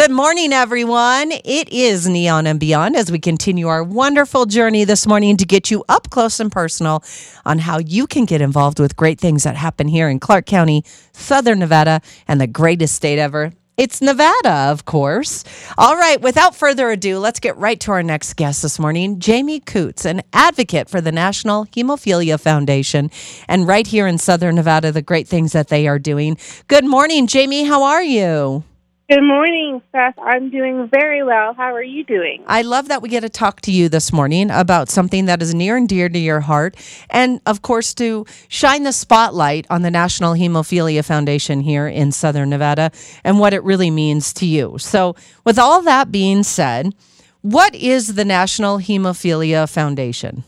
Good morning, everyone. It is Neon and Beyond as we continue our wonderful journey this morning to get you up close and personal on how you can get involved with great things that happen here in Clark County, Southern Nevada, and the greatest state ever. It's Nevada, of course. All right, without further ado, let's get right to our next guest this morning, Jamie Coots, an advocate for the National Hemophilia Foundation, and right here in Southern Nevada, the great things that they are doing. Good morning, Jamie. How are you? Good morning, Seth. I'm doing very well. How are you doing? I love that we get to talk to you this morning about something that is near and dear to your heart. And of course, to shine the spotlight on the National Hemophilia Foundation here in Southern Nevada and what it really means to you. So, with all that being said, what is the National Hemophilia Foundation?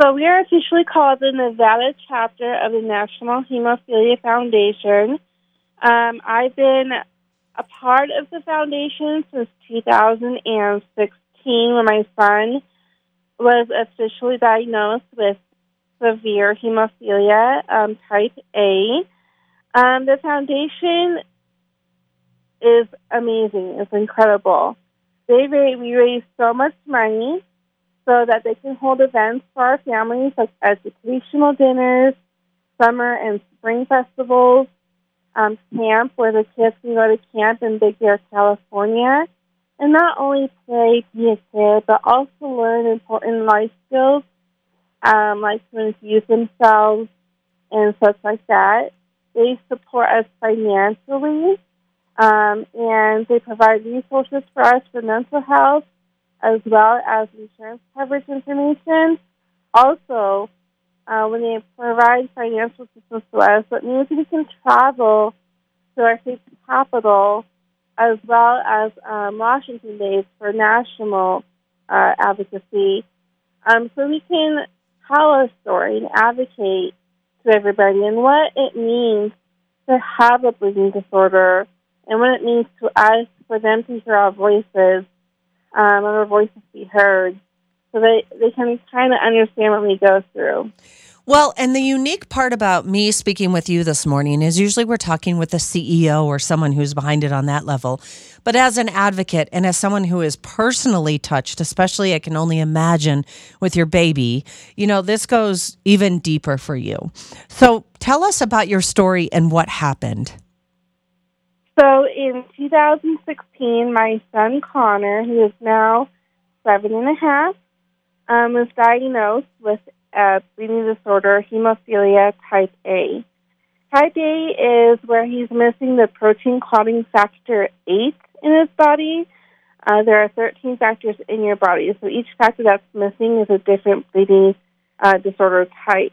So, we are officially called the Nevada chapter of the National Hemophilia Foundation. Um, I've been a part of the foundation since 2016 when my son was officially diagnosed with severe hemophilia um, type A. Um, the foundation is amazing. It's incredible. They we raise so much money so that they can hold events for our families like educational dinners, summer and spring festivals, um, camp where the kids can go to camp in Big Bear, California, and not only play, be a kid, but also learn important life skills um, like to infuse themselves and such like that. They support us financially, um, and they provide resources for us for mental health as well as insurance coverage information. Also, uh, when they provide financial assistance to us, that means we can travel to our state capital as well as um, Washington base for national uh, advocacy. Um, so we can tell a story and advocate to everybody and what it means to have a bleeding disorder and what it means to us for them to hear our voices um, and our voices be heard so they, they can kind of understand what we go through. Well, and the unique part about me speaking with you this morning is usually we're talking with a CEO or someone who's behind it on that level. But as an advocate and as someone who is personally touched, especially I can only imagine with your baby, you know, this goes even deeper for you. So tell us about your story and what happened. So in 2016, my son Connor, who is now seven and a half, um, was diagnosed with a bleeding disorder, hemophilia type A. Type A is where he's missing the protein clotting factor 8 in his body. Uh, there are 13 factors in your body, so each factor that's missing is a different bleeding uh, disorder type.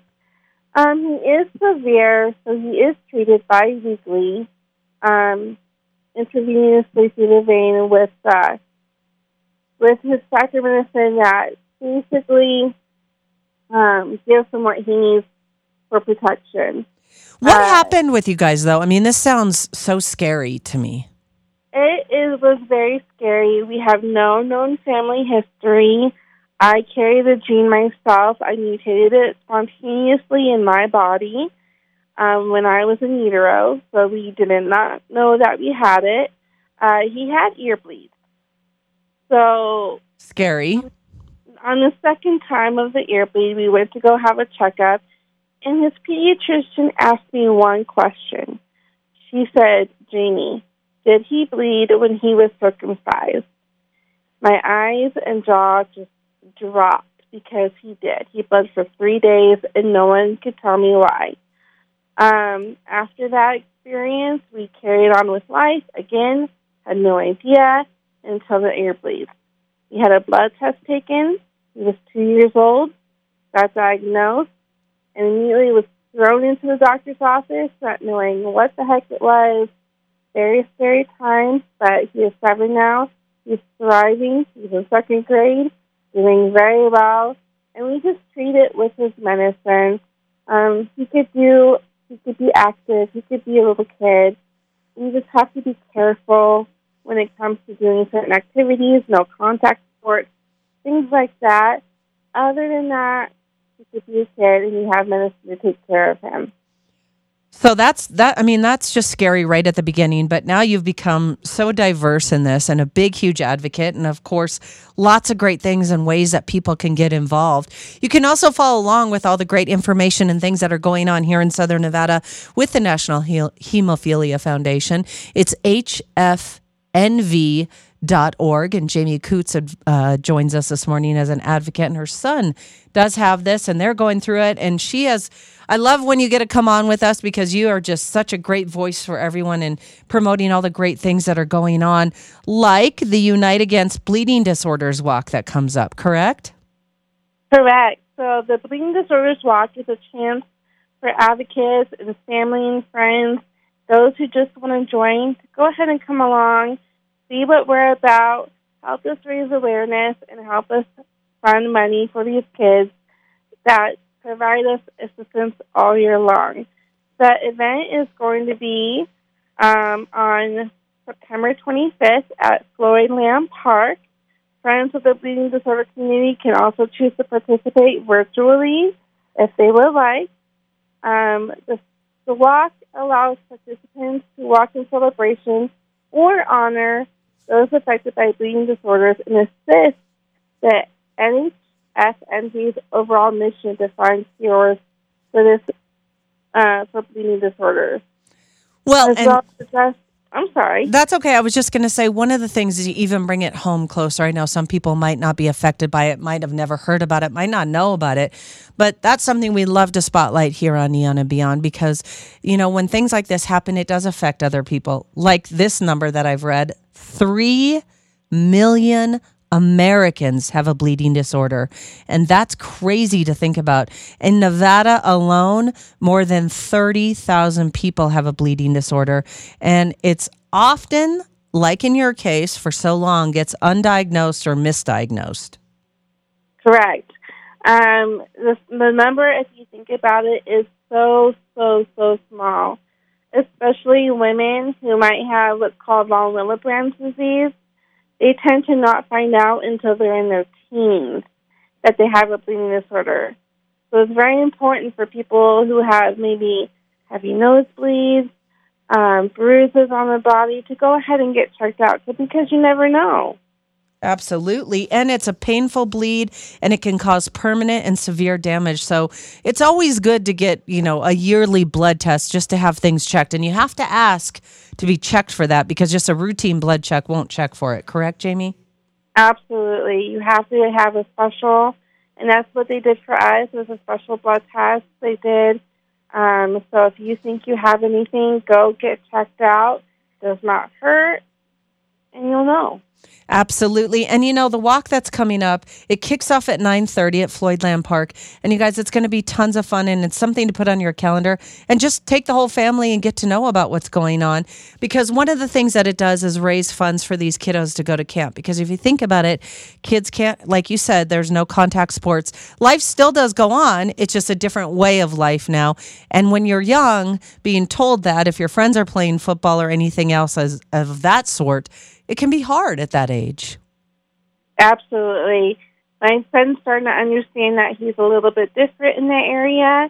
Um, he is severe, so he is treated biweekly, um, intravenously through the vein with uh, with his factor medicine that basically um, gives him what he needs for protection. What uh, happened with you guys, though? I mean, this sounds so scary to me. It is, was very scary. We have no known family history. I carry the gene myself. I mutated it spontaneously in my body um, when I was in utero, so we did not know that we had it. Uh, he had ear bleeds. So scary on the second time of the ear bleed, we went to go have a checkup, and his pediatrician asked me one question. She said, Jamie, did he bleed when he was circumcised? My eyes and jaw just dropped because he did. He bled for three days, and no one could tell me why. Um, after that experience, we carried on with life. Again, had no idea until the ear bleed. We had a blood test taken. He was two years old, got diagnosed, and immediately was thrown into the doctor's office, not knowing what the heck it was. Very scary time, but he is seven now. He's thriving. He's in second grade, doing very well, and we just treat it with his medicine. Um, he could do, he could be active, he could be a little kid. We just have to be careful when it comes to doing certain activities, no contact sports, things like that. Other than that, he could be a kid and you have medicine to take care of him. So that's that. I mean, that's just scary right at the beginning. But now you've become so diverse in this and a big, huge advocate. And of course, lots of great things and ways that people can get involved. You can also follow along with all the great information and things that are going on here in Southern Nevada with the National Hemophilia Foundation. It's HFNV dot org. And jamie coots uh, joins us this morning as an advocate. And her son does have this and they're going through it. And she has i love when you get to come on with us because you are just such a great voice for everyone and promoting all the great things that are going on like the unite against bleeding disorders walk that comes up correct? Correct. So the bleeding disorders walk is a chance for advocates and family and friends those who just want to join go ahead and come along see what we're about, help us raise awareness, and help us fund money for these kids that provide us assistance all year long. The event is going to be um, on September 25th at Floyd Lamb Park. Friends of the bleeding disorder community can also choose to participate virtually if they would like. Um, the, the walk allows participants to walk in celebration or honor those affected by bleeding disorders and assist the NHFNV's overall mission to find cures for this uh, for bleeding disorders. Well, As and well address, I'm sorry. That's okay. I was just going to say one of the things is you even bring it home closer. I know some people might not be affected by it, might have never heard about it, might not know about it, but that's something we love to spotlight here on Neon and Beyond because, you know, when things like this happen, it does affect other people. Like this number that I've read 3 million Americans have a bleeding disorder. And that's crazy to think about. In Nevada alone, more than 30,000 people have a bleeding disorder. And it's often, like in your case, for so long, gets undiagnosed or misdiagnosed. Correct. Um, the, the number, if you think about it, is so, so, so small especially women who might have what's called von Willebrand's disease, they tend to not find out until they're in their teens that they have a bleeding disorder. So it's very important for people who have maybe heavy nosebleeds, um, bruises on the body to go ahead and get checked out because you never know. Absolutely. And it's a painful bleed and it can cause permanent and severe damage. So it's always good to get, you know, a yearly blood test just to have things checked. And you have to ask to be checked for that because just a routine blood check won't check for it. Correct, Jamie? Absolutely. You have to have a special, and that's what they did for us was a special blood test they did. Um, so if you think you have anything, go get checked out. Does not hurt, and you'll know. Absolutely. And you know, the walk that's coming up, it kicks off at 9:30 at Floyd Lamb Park. And you guys, it's going to be tons of fun and it's something to put on your calendar and just take the whole family and get to know about what's going on because one of the things that it does is raise funds for these kiddos to go to camp because if you think about it, kids can't like you said there's no contact sports. Life still does go on. It's just a different way of life now. And when you're young, being told that if your friends are playing football or anything else as of that sort, it can be hard at that age. Absolutely. My son's starting to understand that he's a little bit different in that area.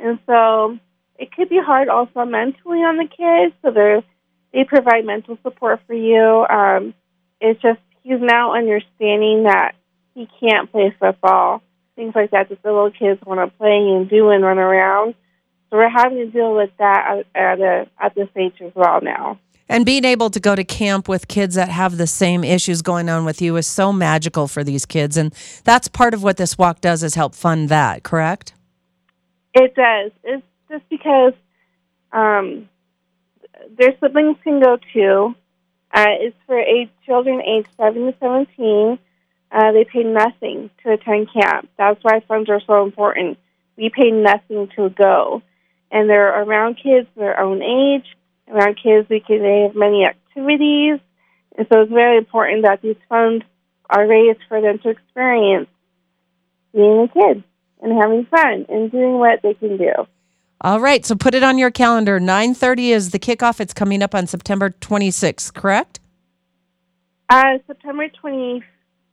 And so it could be hard also mentally on the kids. So they they provide mental support for you. Um, it's just he's now understanding that he can't play football, things like that that the little kids want to play and do and run around. So we're having to deal with that at, at, a, at this age as well now. And being able to go to camp with kids that have the same issues going on with you is so magical for these kids. And that's part of what this walk does is help fund that, correct? It does. It's just because um, their siblings can go too. Uh, it's for age, children aged 7 to 17. Uh, they pay nothing to attend camp. That's why funds are so important. We pay nothing to go. And they're around kids their own age around kids. We can they have many activities, and so it's very important that these funds are raised for them to experience being a kid and having fun and doing what they can do. All right, so put it on your calendar. 9:30 is the kickoff. It's coming up on September 26th, correct? Uh, September 25th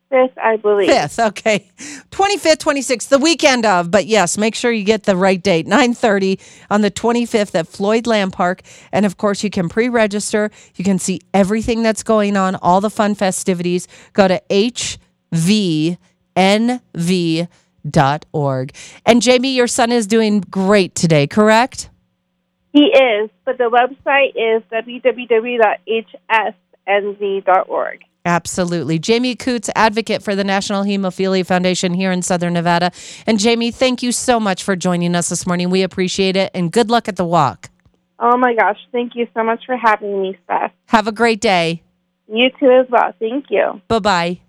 Fifth, I believe. Fifth, okay. 25th, 26th, the weekend of. But yes, make sure you get the right date. 9:30 on the 25th at Floyd Lamb Park. And of course, you can pre-register. You can see everything that's going on, all the fun festivities. Go to hfnv.org. And Jamie, your son is doing great today, correct? He is, but the website is www.hfnv.org. Absolutely. Jamie Coots, advocate for the National Hemophilia Foundation here in Southern Nevada. And Jamie, thank you so much for joining us this morning. We appreciate it. And good luck at the walk. Oh my gosh, thank you so much for having me, Seth. Have a great day. You too as well. Thank you. Bye bye.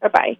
Bye bye.